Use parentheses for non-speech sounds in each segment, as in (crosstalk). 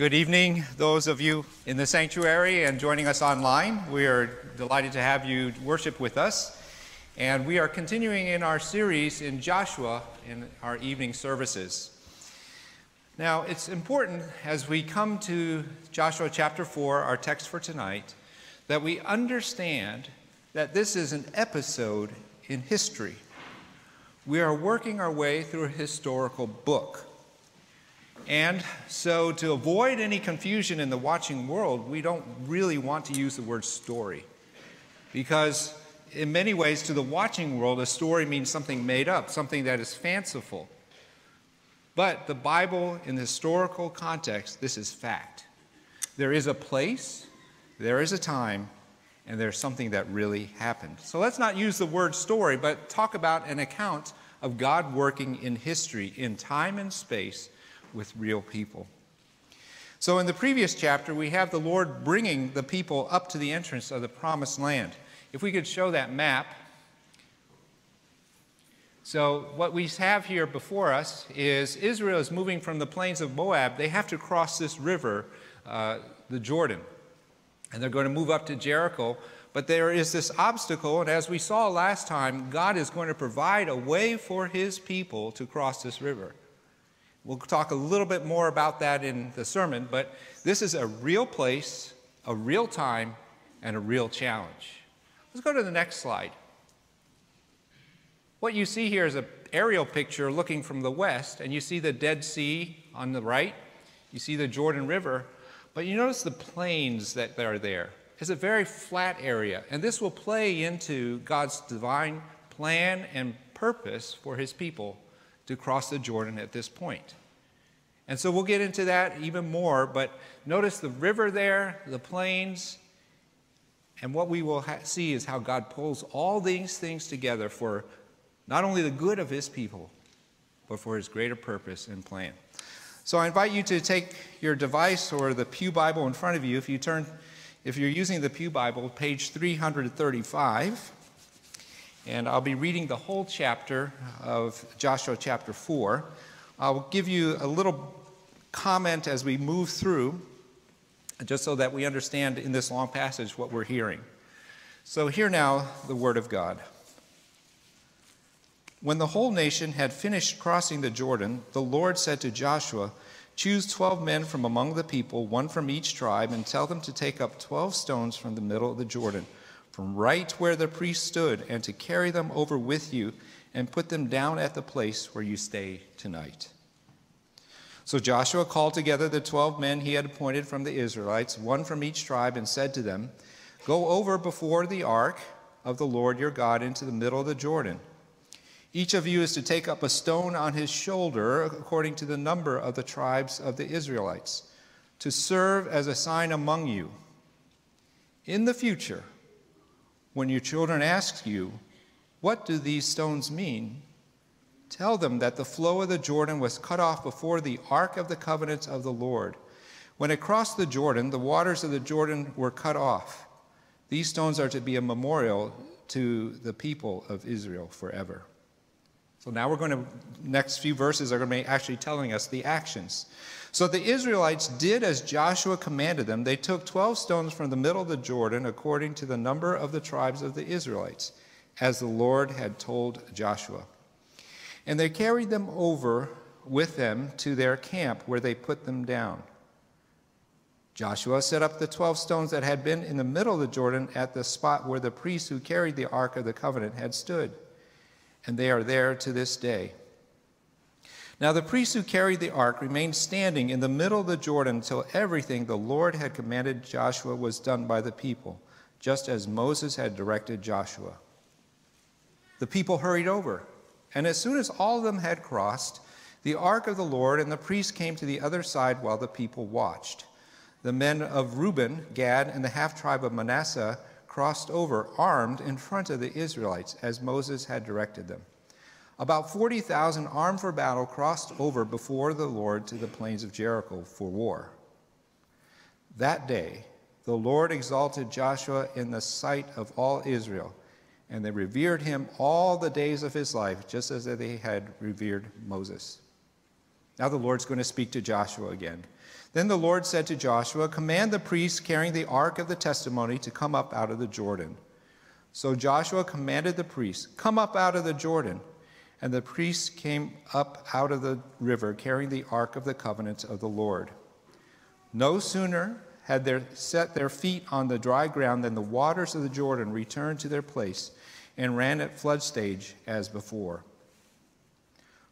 Good evening, those of you in the sanctuary and joining us online. We are delighted to have you worship with us. And we are continuing in our series in Joshua in our evening services. Now, it's important as we come to Joshua chapter 4, our text for tonight, that we understand that this is an episode in history. We are working our way through a historical book. And so, to avoid any confusion in the watching world, we don't really want to use the word story. Because, in many ways, to the watching world, a story means something made up, something that is fanciful. But the Bible, in the historical context, this is fact. There is a place, there is a time, and there's something that really happened. So let's not use the word story, but talk about an account of God working in history, in time and space with real people. So, in the previous chapter, we have the Lord bringing the people up to the entrance of the promised land. If we could show that map. So, what we have here before us is Israel is moving from the plains of Moab. They have to cross this river, uh, the Jordan, and they're going to move up to Jericho. But there is this obstacle, and as we saw last time, God is going to provide a way for his people to cross this river. We'll talk a little bit more about that in the sermon, but this is a real place, a real time, and a real challenge. Let's go to the next slide. What you see here is an aerial picture looking from the west, and you see the Dead Sea on the right, you see the Jordan River, but you notice the plains that are there. It's a very flat area, and this will play into God's divine plan and purpose for his people to cross the Jordan at this point. And so we'll get into that even more, but notice the river there, the plains, and what we will see is how God pulls all these things together for not only the good of his people, but for his greater purpose and plan. So I invite you to take your device or the Pew Bible in front of you. If you turn, if you're using the Pew Bible, page 335. And I'll be reading the whole chapter of Joshua chapter 4. I'll give you a little comment as we move through, just so that we understand in this long passage what we're hearing. So, hear now the word of God. When the whole nation had finished crossing the Jordan, the Lord said to Joshua, Choose twelve men from among the people, one from each tribe, and tell them to take up twelve stones from the middle of the Jordan from right where the priest stood, and to carry them over with you and put them down at the place where you stay tonight. So Joshua called together the twelve men he had appointed from the Israelites, one from each tribe, and said to them, Go over before the ark of the Lord your God into the middle of the Jordan. Each of you is to take up a stone on his shoulder, according to the number of the tribes of the Israelites, to serve as a sign among you. In the future, when your children ask you, What do these stones mean? Tell them that the flow of the Jordan was cut off before the ark of the covenant of the Lord. When it crossed the Jordan, the waters of the Jordan were cut off. These stones are to be a memorial to the people of Israel forever. So now we're going to, next few verses are going to be actually telling us the actions. So the Israelites did as Joshua commanded them. They took 12 stones from the middle of the Jordan, according to the number of the tribes of the Israelites, as the Lord had told Joshua. And they carried them over with them to their camp, where they put them down. Joshua set up the 12 stones that had been in the middle of the Jordan at the spot where the priests who carried the Ark of the Covenant had stood. And they are there to this day. Now the priests who carried the ark remained standing in the middle of the Jordan until everything the Lord had commanded Joshua was done by the people, just as Moses had directed Joshua. The people hurried over, and as soon as all of them had crossed, the ark of the Lord and the priests came to the other side while the people watched. The men of Reuben, Gad, and the half tribe of Manasseh crossed over, armed in front of the Israelites, as Moses had directed them. About 40,000 armed for battle crossed over before the Lord to the plains of Jericho for war. That day, the Lord exalted Joshua in the sight of all Israel, and they revered him all the days of his life, just as they had revered Moses. Now the Lord's going to speak to Joshua again. Then the Lord said to Joshua, Command the priests carrying the ark of the testimony to come up out of the Jordan. So Joshua commanded the priests, Come up out of the Jordan. And the priests came up out of the river carrying the ark of the covenant of the Lord. No sooner had they set their feet on the dry ground than the waters of the Jordan returned to their place and ran at flood stage as before.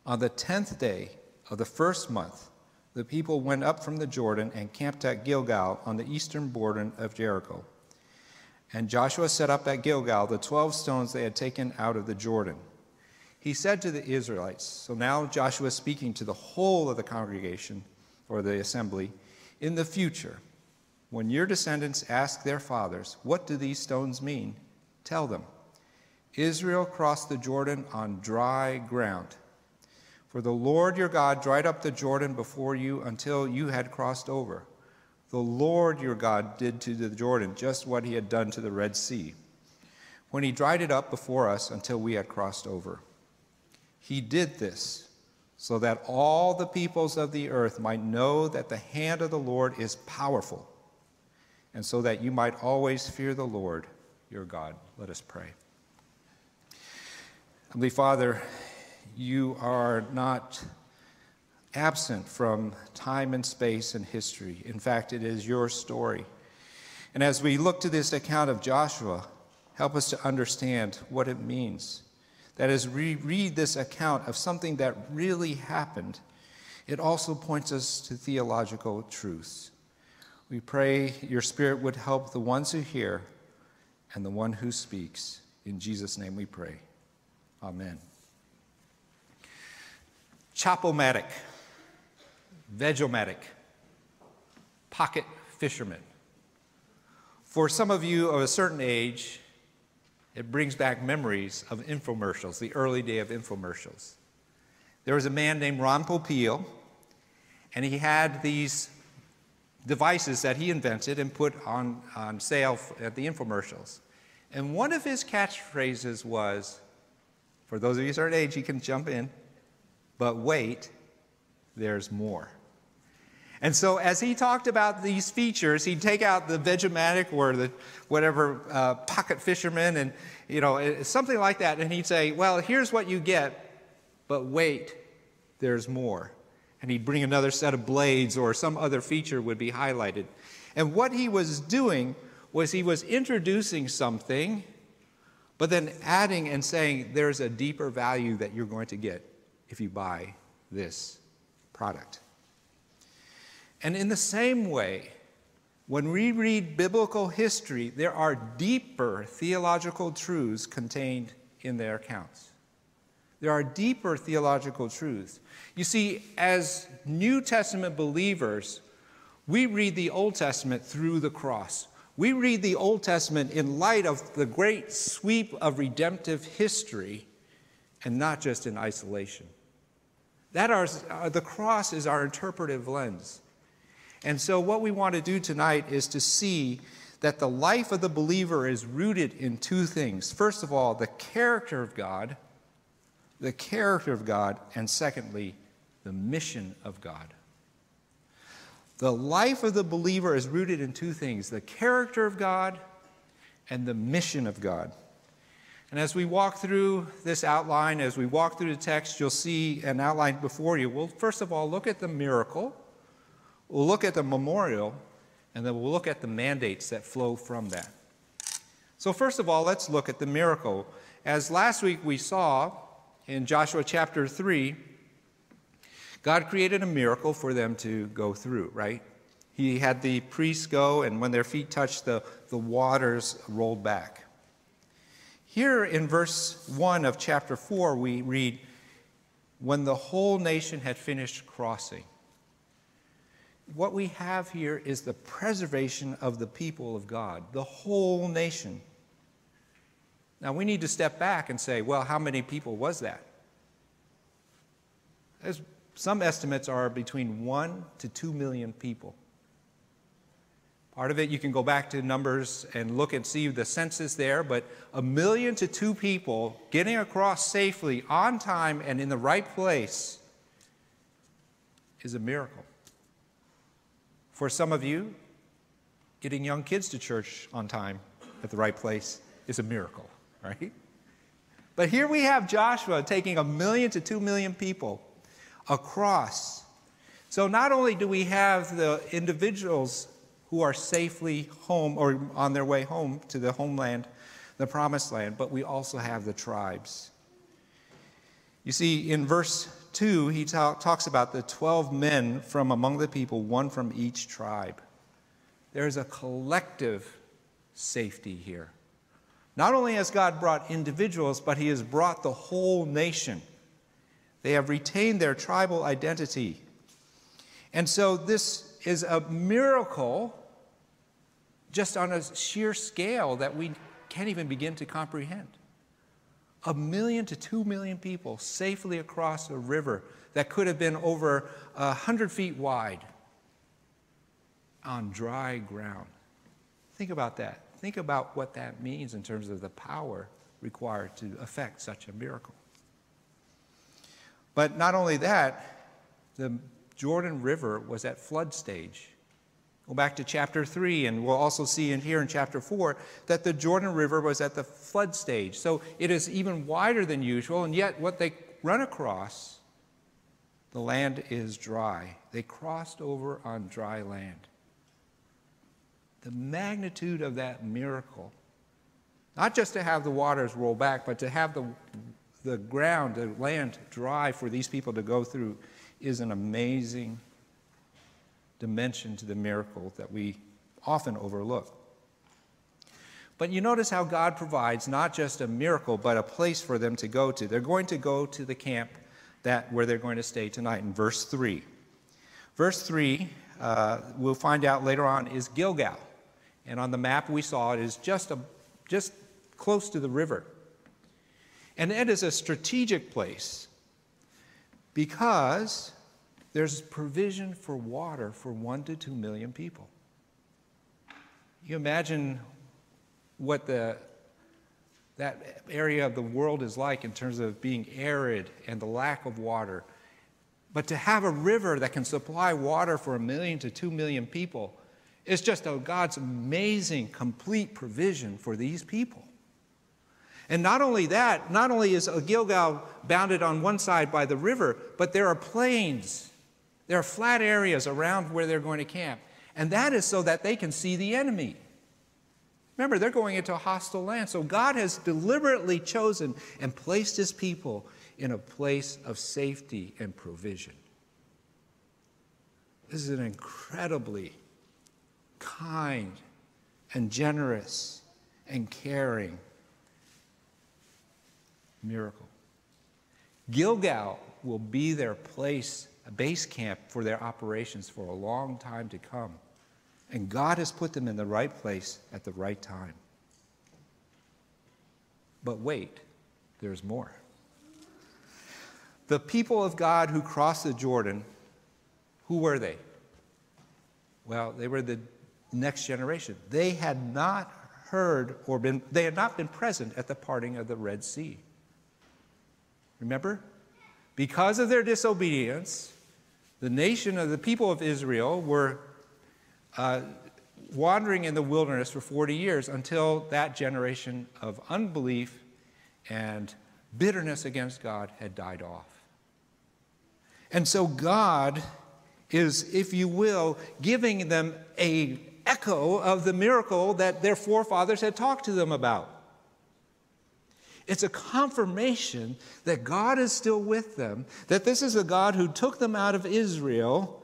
On the tenth day of the first month, the people went up from the Jordan and camped at Gilgal on the eastern border of Jericho. And Joshua set up at Gilgal the twelve stones they had taken out of the Jordan. He said to the Israelites, so now Joshua is speaking to the whole of the congregation or the assembly, in the future, when your descendants ask their fathers, What do these stones mean? Tell them, Israel crossed the Jordan on dry ground. For the Lord your God dried up the Jordan before you until you had crossed over. The Lord your God did to the Jordan just what he had done to the Red Sea, when he dried it up before us until we had crossed over. He did this so that all the peoples of the earth might know that the hand of the Lord is powerful, and so that you might always fear the Lord your God. Let us pray. Heavenly Father, you are not absent from time and space and history. In fact, it is your story. And as we look to this account of Joshua, help us to understand what it means. That as we read this account of something that really happened, it also points us to theological truths. We pray your Spirit would help the ones who hear and the one who speaks. In Jesus' name we pray. Amen. Chopomatic, Vegomatic, pocket fisherman. For some of you of a certain age, it brings back memories of infomercials, the early day of infomercials. There was a man named Ron Popeil, and he had these devices that he invented and put on, on sale at the infomercials. And one of his catchphrases was, for those of you of a certain age, you can jump in, but wait, there's more. And so, as he talked about these features, he'd take out the Vegomatic or the whatever uh, pocket fisherman and, you know, something like that, and he'd say, Well, here's what you get, but wait, there's more. And he'd bring another set of blades or some other feature would be highlighted. And what he was doing was he was introducing something, but then adding and saying, There's a deeper value that you're going to get if you buy this product. And in the same way, when we read biblical history, there are deeper theological truths contained in their accounts. There are deeper theological truths. You see, as New Testament believers, we read the Old Testament through the cross. We read the Old Testament in light of the great sweep of redemptive history and not just in isolation. That are, uh, the cross is our interpretive lens. And so, what we want to do tonight is to see that the life of the believer is rooted in two things. First of all, the character of God, the character of God, and secondly, the mission of God. The life of the believer is rooted in two things the character of God and the mission of God. And as we walk through this outline, as we walk through the text, you'll see an outline before you. We'll first of all look at the miracle, we'll look at the memorial, and then we'll look at the mandates that flow from that. So, first of all, let's look at the miracle. As last week we saw in Joshua chapter 3, God created a miracle for them to go through, right? He had the priests go, and when their feet touched the, the waters rolled back. Here in verse 1 of chapter 4, we read, When the whole nation had finished crossing. What we have here is the preservation of the people of God, the whole nation. Now we need to step back and say, well, how many people was that? As some estimates are between one to two million people. Part of it, you can go back to numbers and look and see the census there, but a million to two people getting across safely, on time, and in the right place is a miracle. For some of you, getting young kids to church on time at the right place is a miracle, (laughs) right? But here we have Joshua taking a million to two million people across. So not only do we have the individuals who are safely home or on their way home to the homeland, the promised land, but we also have the tribes. You see, in verse 2, he talk, talks about the 12 men from among the people, one from each tribe. There's a collective safety here. Not only has God brought individuals, but He has brought the whole nation. They have retained their tribal identity. And so this is a miracle just on a sheer scale that we can't even begin to comprehend. A million to two million people safely across a river that could have been over a hundred feet wide on dry ground. Think about that. Think about what that means in terms of the power required to effect such a miracle. But not only that, the Jordan River was at flood stage. Go back to chapter 3, and we'll also see in here in chapter 4 that the Jordan River was at the flood stage. So it is even wider than usual, and yet what they run across, the land is dry. They crossed over on dry land. The magnitude of that miracle, not just to have the waters roll back, but to have the, the ground, the land dry for these people to go through, is an amazing dimension to the miracle that we often overlook. But you notice how God provides not just a miracle, but a place for them to go to. They're going to go to the camp that where they're going to stay tonight in verse 3. Verse 3, uh, we'll find out later on, is Gilgal. And on the map we saw it is just, a, just close to the river. And it is a strategic place because there's provision for water for one to two million people. You imagine what the, that area of the world is like in terms of being arid and the lack of water. But to have a river that can supply water for a million to two million people is just a God's amazing, complete provision for these people. And not only that, not only is Gilgal bounded on one side by the river, but there are plains there are flat areas around where they're going to camp. And that is so that they can see the enemy. Remember, they're going into a hostile land. So God has deliberately chosen and placed his people in a place of safety and provision. This is an incredibly kind and generous and caring miracle. Gilgal will be their place a base camp for their operations for a long time to come. And God has put them in the right place at the right time. But wait, there's more. The people of God who crossed the Jordan, who were they? Well, they were the next generation. They had not heard or been, they had not been present at the parting of the Red Sea. Remember? Because of their disobedience, the nation of the people of Israel were uh, wandering in the wilderness for 40 years until that generation of unbelief and bitterness against God had died off. And so God is, if you will, giving them a echo of the miracle that their forefathers had talked to them about. It's a confirmation that God is still with them, that this is a God who took them out of Israel,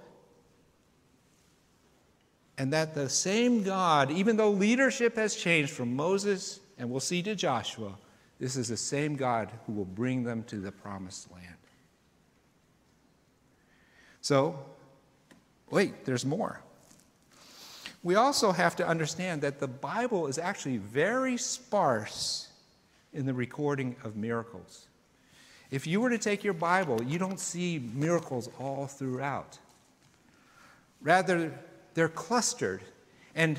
and that the same God, even though leadership has changed from Moses and we'll see to Joshua, this is the same God who will bring them to the promised land. So, wait, there's more. We also have to understand that the Bible is actually very sparse in the recording of miracles. If you were to take your Bible, you don't see miracles all throughout. Rather, they're clustered. And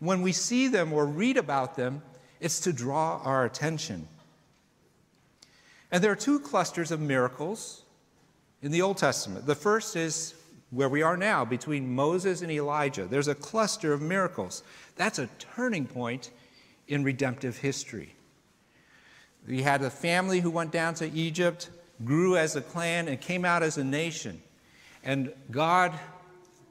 when we see them or read about them, it's to draw our attention. And there are two clusters of miracles in the Old Testament. The first is where we are now between Moses and Elijah. There's a cluster of miracles. That's a turning point in redemptive history. We had a family who went down to Egypt, grew as a clan, and came out as a nation. And God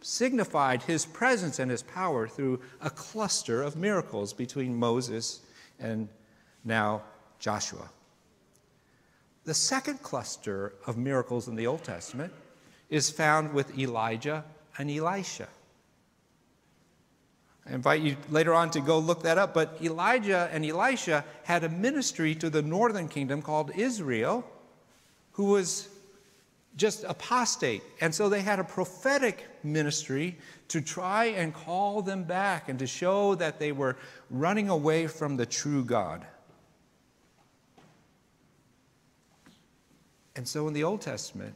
signified his presence and his power through a cluster of miracles between Moses and now Joshua. The second cluster of miracles in the Old Testament is found with Elijah and Elisha. I invite you later on to go look that up, but Elijah and Elisha had a ministry to the northern kingdom called Israel, who was just apostate. And so they had a prophetic ministry to try and call them back and to show that they were running away from the true God. And so in the Old Testament,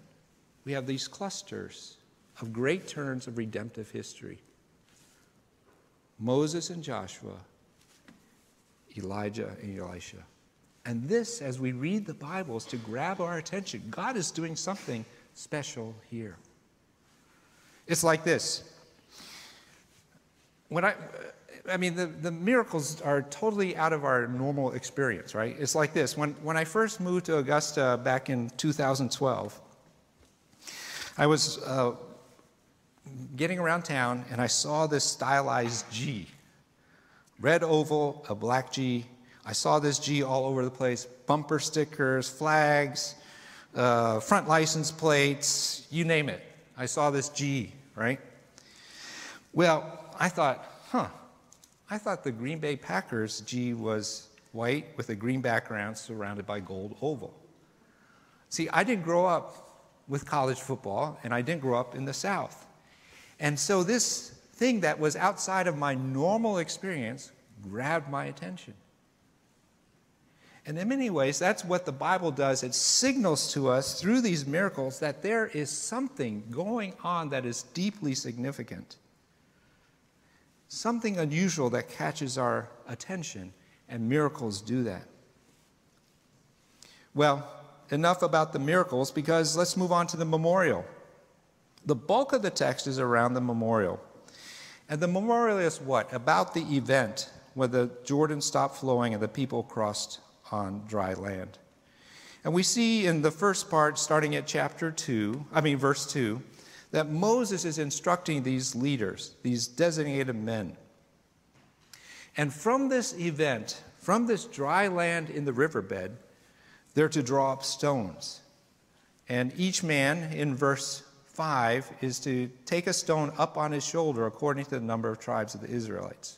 we have these clusters of great turns of redemptive history Moses and Joshua, Elijah and Elisha. And this, as we read the Bible, is to grab our attention. God is doing something special here. It's like this. When I, I mean, the, the miracles are totally out of our normal experience, right? It's like this. When, when I first moved to Augusta back in 2012, I was uh, getting around town and I saw this stylized G. Red oval, a black G. I saw this G all over the place bumper stickers, flags, uh, front license plates, you name it. I saw this G, right? Well, I thought, huh, I thought the Green Bay Packers G was white with a green background surrounded by gold oval. See, I didn't grow up with college football, and I didn't grow up in the South. And so this thing that was outside of my normal experience grabbed my attention. And in many ways, that's what the Bible does. It signals to us through these miracles that there is something going on that is deeply significant, something unusual that catches our attention, and miracles do that. Well, enough about the miracles because let's move on to the memorial. The bulk of the text is around the memorial. And the memorial is what? About the event where the Jordan stopped flowing and the people crossed on dry land. And we see in the first part, starting at chapter 2, I mean, verse 2, that Moses is instructing these leaders, these designated men. And from this event, from this dry land in the riverbed, they're to draw up stones. And each man in verse 5 is to take a stone up on his shoulder according to the number of tribes of the Israelites.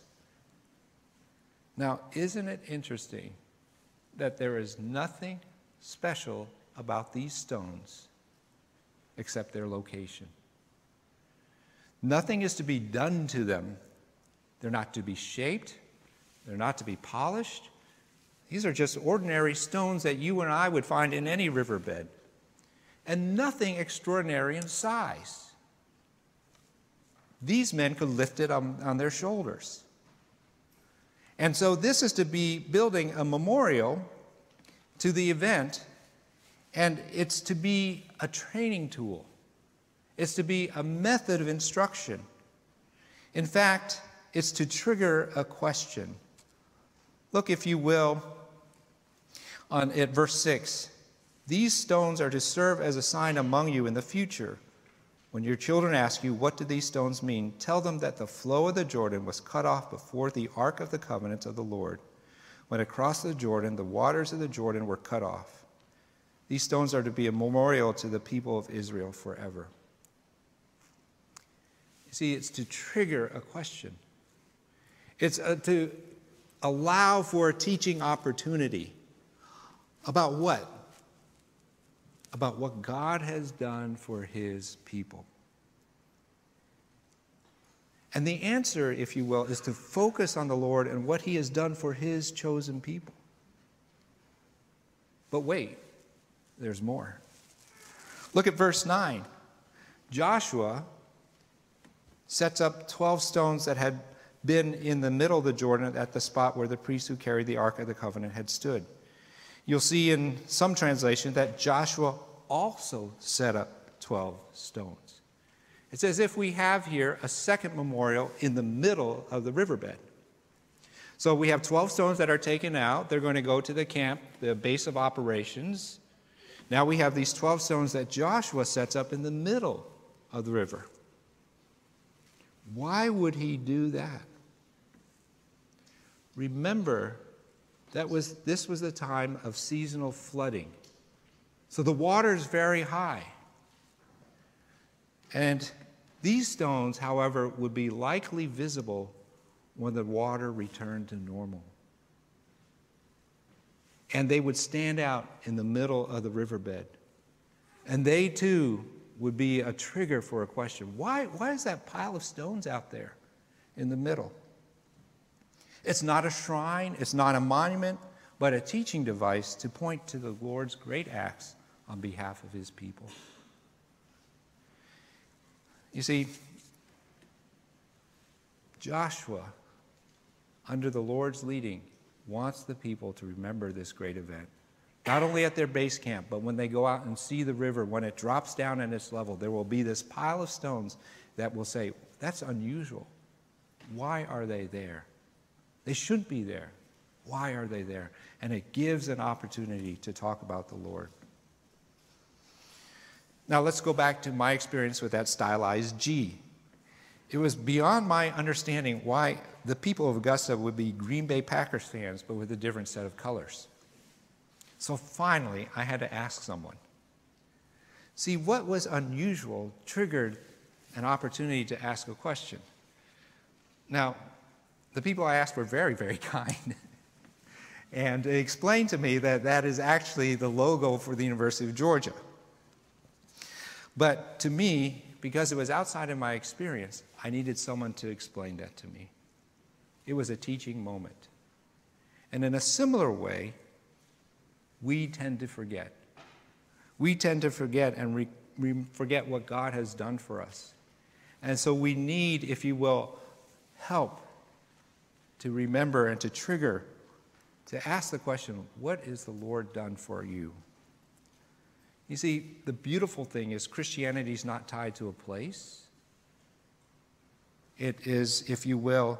Now, isn't it interesting that there is nothing special about these stones except their location? Nothing is to be done to them. They're not to be shaped, they're not to be polished, these are just ordinary stones that you and I would find in any riverbed, and nothing extraordinary in size. These men could lift it on, on their shoulders. And so, this is to be building a memorial to the event, and it's to be a training tool. It's to be a method of instruction. In fact, it's to trigger a question. Look, if you will, on, at verse 6 These stones are to serve as a sign among you in the future. When your children ask you, What do these stones mean? tell them that the flow of the Jordan was cut off before the ark of the covenant of the Lord. When across the Jordan, the waters of the Jordan were cut off. These stones are to be a memorial to the people of Israel forever. You see, it's to trigger a question, it's a, uh, to allow for a teaching opportunity. About what? About what God has done for his people. And the answer, if you will, is to focus on the Lord and what he has done for his chosen people. But wait, there's more. Look at verse 9. Joshua sets up 12 stones that had been in the middle of the Jordan at the spot where the priests who carried the Ark of the Covenant had stood. You'll see in some translation that Joshua also set up 12 stones. It's as if we have here a second memorial in the middle of the riverbed. So we have 12 stones that are taken out. They're going to go to the camp, the base of operations. Now we have these 12 stones that Joshua sets up in the middle of the river. Why would he do that? Remember, that was, this was the time of seasonal flooding. So the water is very high. And these stones, however, would be likely visible when the water returned to normal. And they would stand out in the middle of the riverbed. And they too would be a trigger for a question why, why is that pile of stones out there in the middle? It's not a shrine, it's not a monument, but a teaching device to point to the Lord's great acts on behalf of his people. You see, Joshua, under the Lord's leading, wants the people to remember this great event. Not only at their base camp, but when they go out and see the river, when it drops down at its level, there will be this pile of stones that will say, That's unusual. Why are they there? They shouldn't be there. Why are they there? And it gives an opportunity to talk about the Lord. Now let's go back to my experience with that stylized G. It was beyond my understanding why the people of Augusta would be Green Bay Packers fans, but with a different set of colors. So finally, I had to ask someone. See, what was unusual triggered an opportunity to ask a question. Now, the people I asked were very, very (laughs) kind. and they explained to me that that is actually the logo for the University of Georgia. But to me, because it was outside of my experience, I needed someone to explain that to me. It was a teaching moment. And in a similar way, we tend to forget. We tend to forget and re- re- forget what God has done for us. And so we need, if you will, help to remember and to trigger, to ask the question what is the Lord done for you? You see, the beautiful thing is Christianity is not tied to a place. It is, if you will,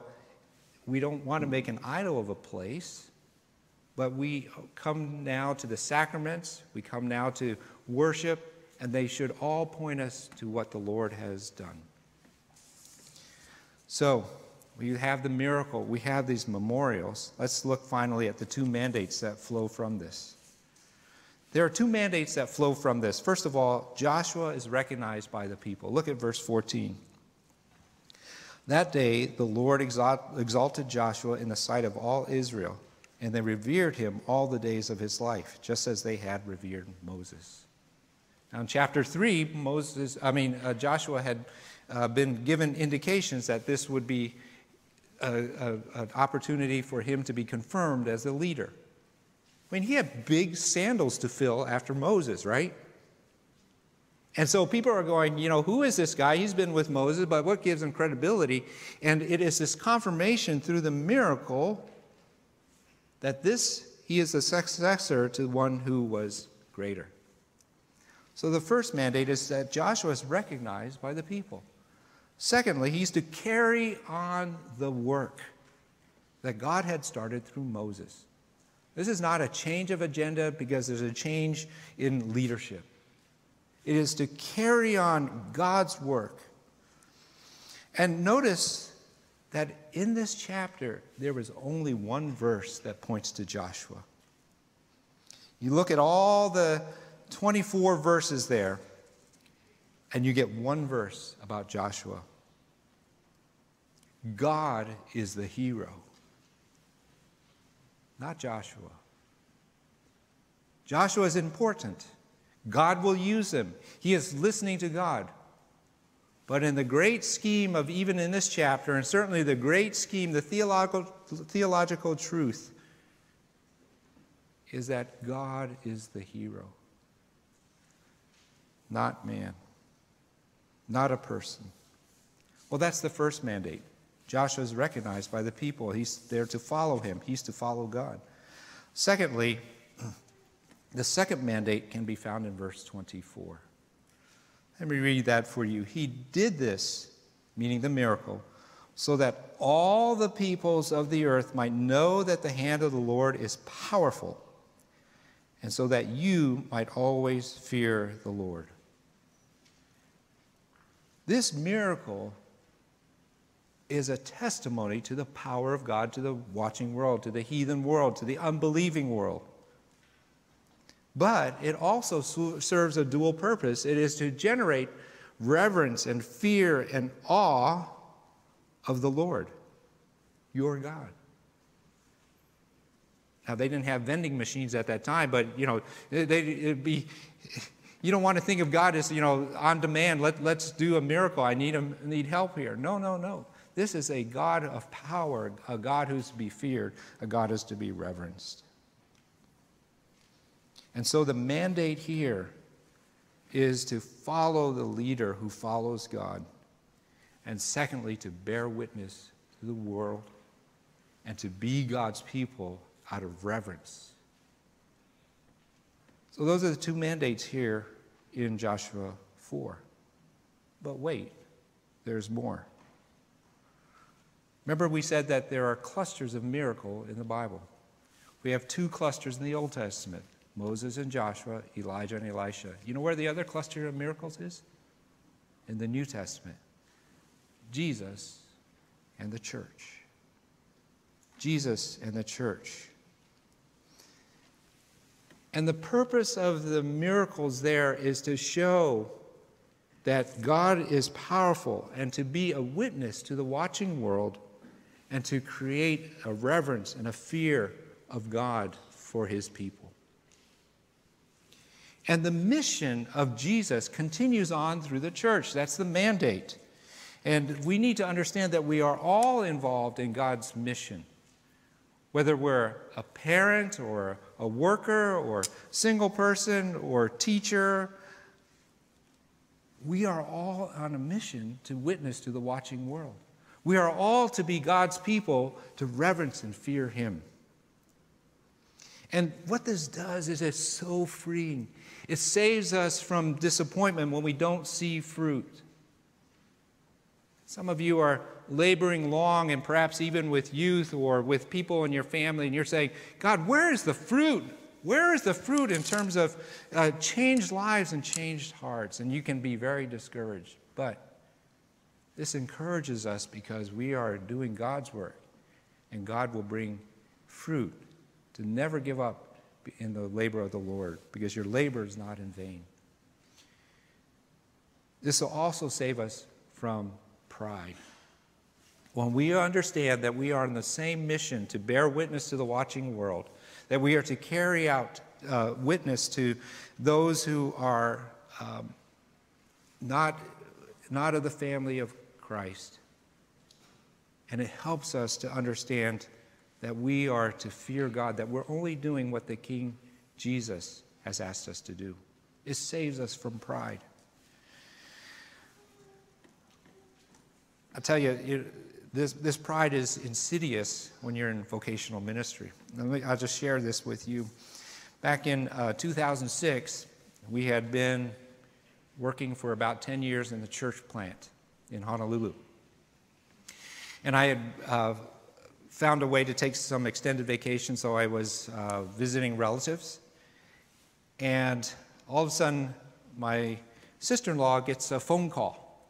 we don't want to make an idol of a place, but we come now to the sacraments, we come now to worship, and they should all point us to what the Lord has done. So, we have the miracle, we have these memorials. Let's look finally at the two mandates that flow from this. There are two mandates that flow from this. First of all, Joshua is recognized by the people. Look at verse 14. That day, the Lord exalted Joshua in the sight of all Israel, and they revered him all the days of his life, just as they had revered Moses. Now, in chapter 3, Moses, I mean, uh, Joshua had uh, been given indications that this would be a, a, an opportunity for him to be confirmed as a leader. I mean, he had big sandals to fill after Moses, right? And so people are going, you know, who is this guy? He's been with Moses, but what gives him credibility? And it is this confirmation through the miracle that this, he is the successor to one who was greater. So the first mandate is that Joshua is recognized by the people. Secondly, he's to carry on the work that God had started through Moses. This is not a change of agenda because there's a change in leadership. It is to carry on God's work. And notice that in this chapter, there was only one verse that points to Joshua. You look at all the 24 verses there, and you get one verse about Joshua. God is the hero not Joshua. Joshua is important. God will use him. He is listening to God. But in the great scheme of even in this chapter, and certainly the great scheme, the theological, theological truth is that God is the hero, not man, not a person. Well, that's the first mandate. Joshua is recognized by the people. He's there to follow him, he's to follow God. Secondly, (clears throat) the second mandate can be found in verse 24. Let me read that for you. He did this, meaning the miracle, so that all the peoples of the earth might know that the hand of the Lord is powerful, and so that you might always fear the Lord. This miracle is a testimony to the power of God to the watching world, to the heathen world, to the unbelieving world. But it also serves a dual purpose it is to generate reverence and fear and awe of the Lord, your God. Now, they didn't have vending machines at that time, but, you know, they, be, (laughs) you don't want to think of God as, you know, on demand. Let, let's do a miracle. I need, a, need help here. No, no, no. This is a God of power, a God who's to be feared, a God who's to be reverenced. And so the mandate here is to follow the leader who follows God. And secondly, to bear witness to the world and to be God's people out of reverence. So those are the two mandates here in Joshua 4. But wait, there's more. Remember, we said that there are clusters of miracle in the Bible. We have two clusters in the Old Testament Moses and Joshua, Elijah and Elisha. You know where the other cluster of miracles is? In the New Testament Jesus and the church. Jesus and the church. And the purpose of the miracles there is to show that God is powerful and to be a witness to the watching world and to create a reverence and a fear of God for his people. And the mission of Jesus continues on through the church. That's the mandate. And we need to understand that we are all involved in God's mission. Whether we're a parent or a worker or single person or teacher, we are all on a mission to witness to the watching world. We are all to be God's people to reverence and fear Him. And what this does is it's so freeing. It saves us from disappointment when we don't see fruit. Some of you are laboring long, and perhaps even with youth or with people in your family, and you're saying, God, where is the fruit? Where is the fruit in terms of uh, changed lives and changed hearts? And you can be very discouraged. But this encourages us because we are doing God's work, and God will bring fruit to never give up in the labor of the Lord because your labor is not in vain. This will also save us from pride. When we understand that we are on the same mission to bear witness to the watching world, that we are to carry out uh, witness to those who are um, not, not of the family of Christ. And it helps us to understand that we are to fear God, that we're only doing what the King Jesus has asked us to do. It saves us from pride. I tell you, it, this, this pride is insidious when you're in vocational ministry. Me, I'll just share this with you. Back in uh, 2006, we had been working for about 10 years in the church plant in Honolulu. And I had uh, found a way to take some extended vacation, so I was uh, visiting relatives. And all of a sudden, my sister in law gets a phone call.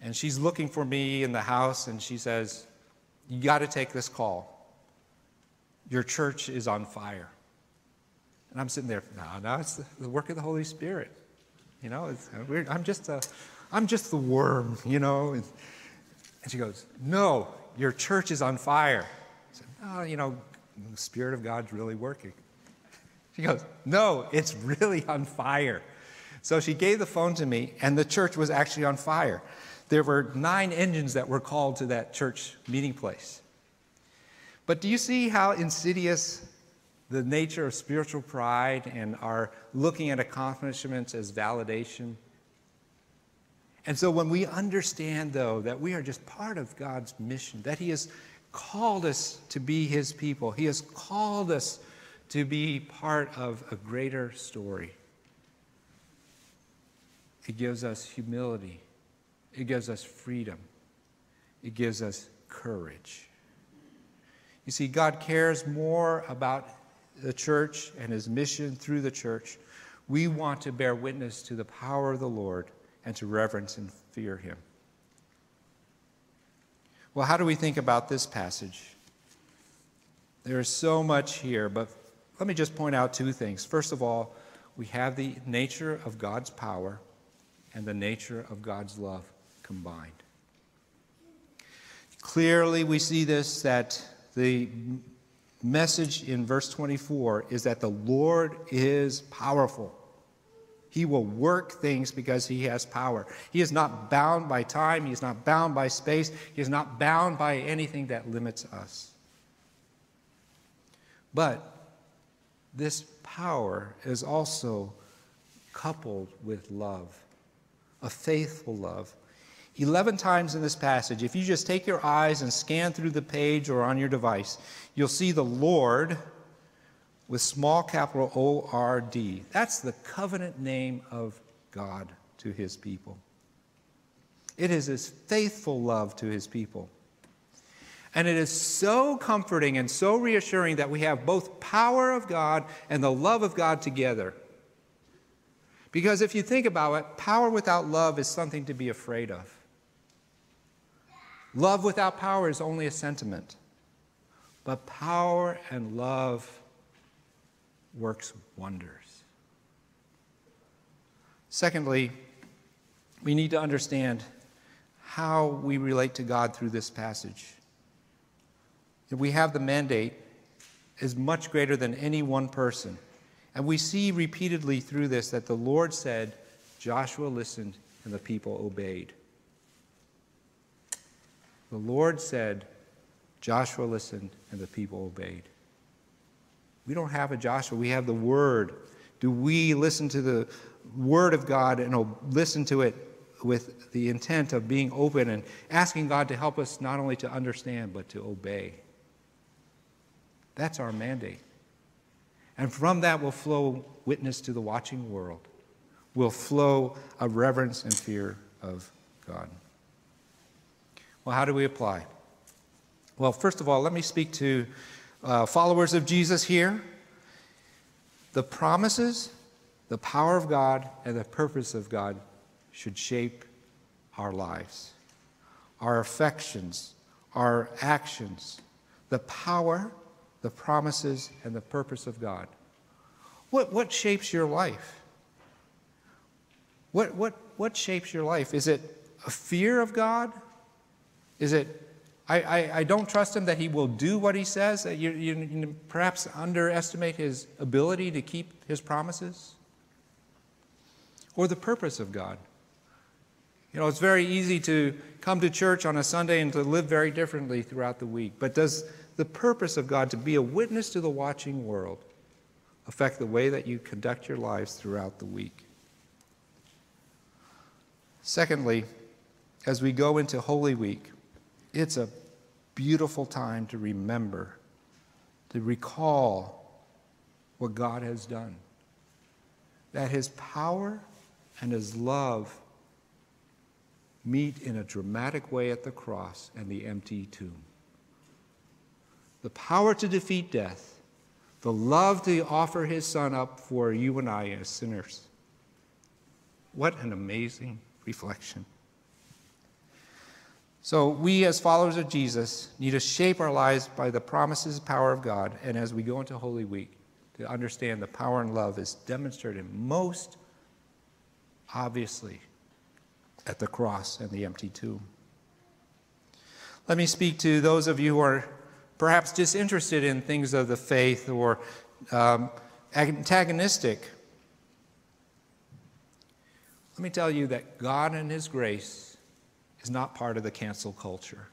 And she's looking for me in the house, and she says, You got to take this call. Your church is on fire. And I'm sitting there, no, no, it's the, work of the Holy Spirit. You know, I'm just a, I'm just the worm, you know. And, she goes, No, your church is on fire. I said, Oh, you know, the Spirit of God's really working. She goes, No, it's really on fire. So she gave the phone to me, and the church was actually on fire. There were nine engines that were called to that church meeting place. But do you see how insidious the nature of spiritual pride and our looking at accomplishments as validation and so when we understand, though, that we are just part of God's mission, that He has called us to be His people, He has called us to be part of a greater story. it gives us humility, it gives us freedom, it gives us courage. You see, God cares more about the church and his mission through the church. We want to bear witness to the power of the Lord and to reverence and fear him. Well, how do we think about this passage? There is so much here, but let me just point out two things. First of all, we have the nature of God's power and the nature of God's love combined. Clearly, we see this that the message in verse 24 is that the Lord is powerful. He will work things because he has power. He is not bound by time, he is not bound by space, he is not bound by anything that limits us. But this power is also coupled with love, a faithful love. 11 times in this passage, if you just take your eyes and scan through the page or on your device, you'll see the Lord with small capital O R D. That's the covenant name of God to his people. It is his faithful love to his people. And it is so comforting and so reassuring that we have both power of God and the love of God together. Because if you think about it, power without love is something to be afraid of. Love without power is only a sentiment. But power and love works wonders. Secondly, we need to understand how we relate to God through this passage. We have the mandate is much greater than any one person. And we see repeatedly through this that the Lord said, Joshua listened and the people obeyed. The Lord said, Joshua listened and the people obeyed. We don't have a Joshua, we have the Word. Do we listen to the Word of God and listen to it with the intent of being open and asking God to help us not only to understand, but to obey? That's our mandate. And from that will flow witness to the watching world, will flow a reverence and fear of God. Well, how do we apply? Well, first of all, let me speak to uh, followers of Jesus here. The promises, the power of God, and the purpose of God should shape our lives, our affections, our actions. The power, the promises, and the purpose of God. What, what shapes your life? What, what, what shapes your life? Is it a fear of God? Is it, I, I, I don't trust him that he will do what he says? That you, you, you perhaps underestimate his ability to keep his promises? Or the purpose of God? You know, it's very easy to come to church on a Sunday and to live very differently throughout the week. But does the purpose of God to be a witness to the watching world affect the way that you conduct your lives throughout the week? Secondly, as we go into Holy Week, it's a beautiful time to remember, to recall what God has done. That His power and His love meet in a dramatic way at the cross and the empty tomb. The power to defeat death, the love to offer His Son up for you and I as sinners. What an amazing reflection. So, we as followers of Jesus need to shape our lives by the promises and power of God. And as we go into Holy Week, to understand the power and love is demonstrated most obviously at the cross and the empty tomb. Let me speak to those of you who are perhaps disinterested in things of the faith or um, antagonistic. Let me tell you that God and His grace is not part of the cancel culture.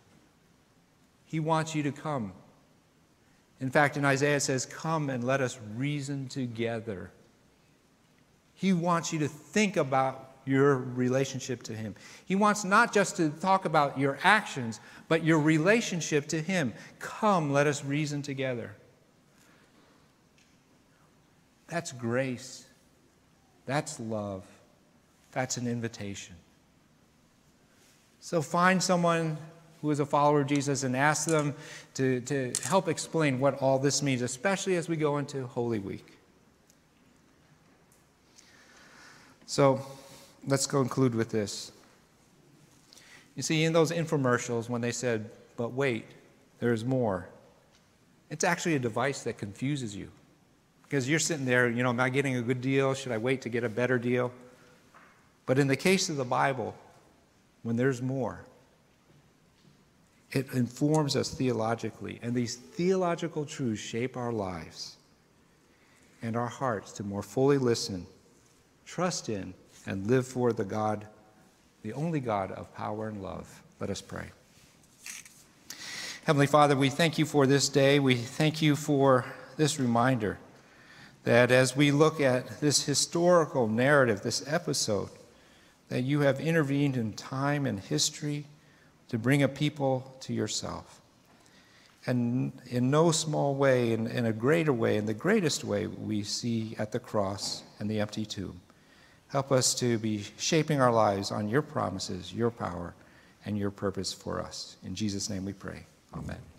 He wants you to come. In fact, in Isaiah it says, Come and let us reason together. He wants you to think about your relationship to Him. He wants not just to talk about your actions, but your relationship to Him. Come, let us reason together. That's grace. That's love. That's an invitation. So find someone who is a follower of Jesus and ask them to, to help explain what all this means, especially as we go into Holy Week. So let's conclude with this. You see, in those infomercials, when they said, but wait, there's more, it's actually a device that confuses you. Because you're sitting there, you know, am I getting a good deal? Should I wait to get a better deal? But in the case of the Bible, when there's more, it informs us theologically. And these theological truths shape our lives and our hearts to more fully listen, trust in, and live for the God, the only God of power and love. Let us pray. Heavenly Father, we thank you for this day. We thank you for this reminder that as we look at this historical narrative, this episode, that you have intervened in time and history to bring a people to yourself. And in no small way, in, in a greater way, in the greatest way, we see at the cross and the empty tomb. Help us to be shaping our lives on your promises, your power, and your purpose for us. In Jesus' name we pray. Amen.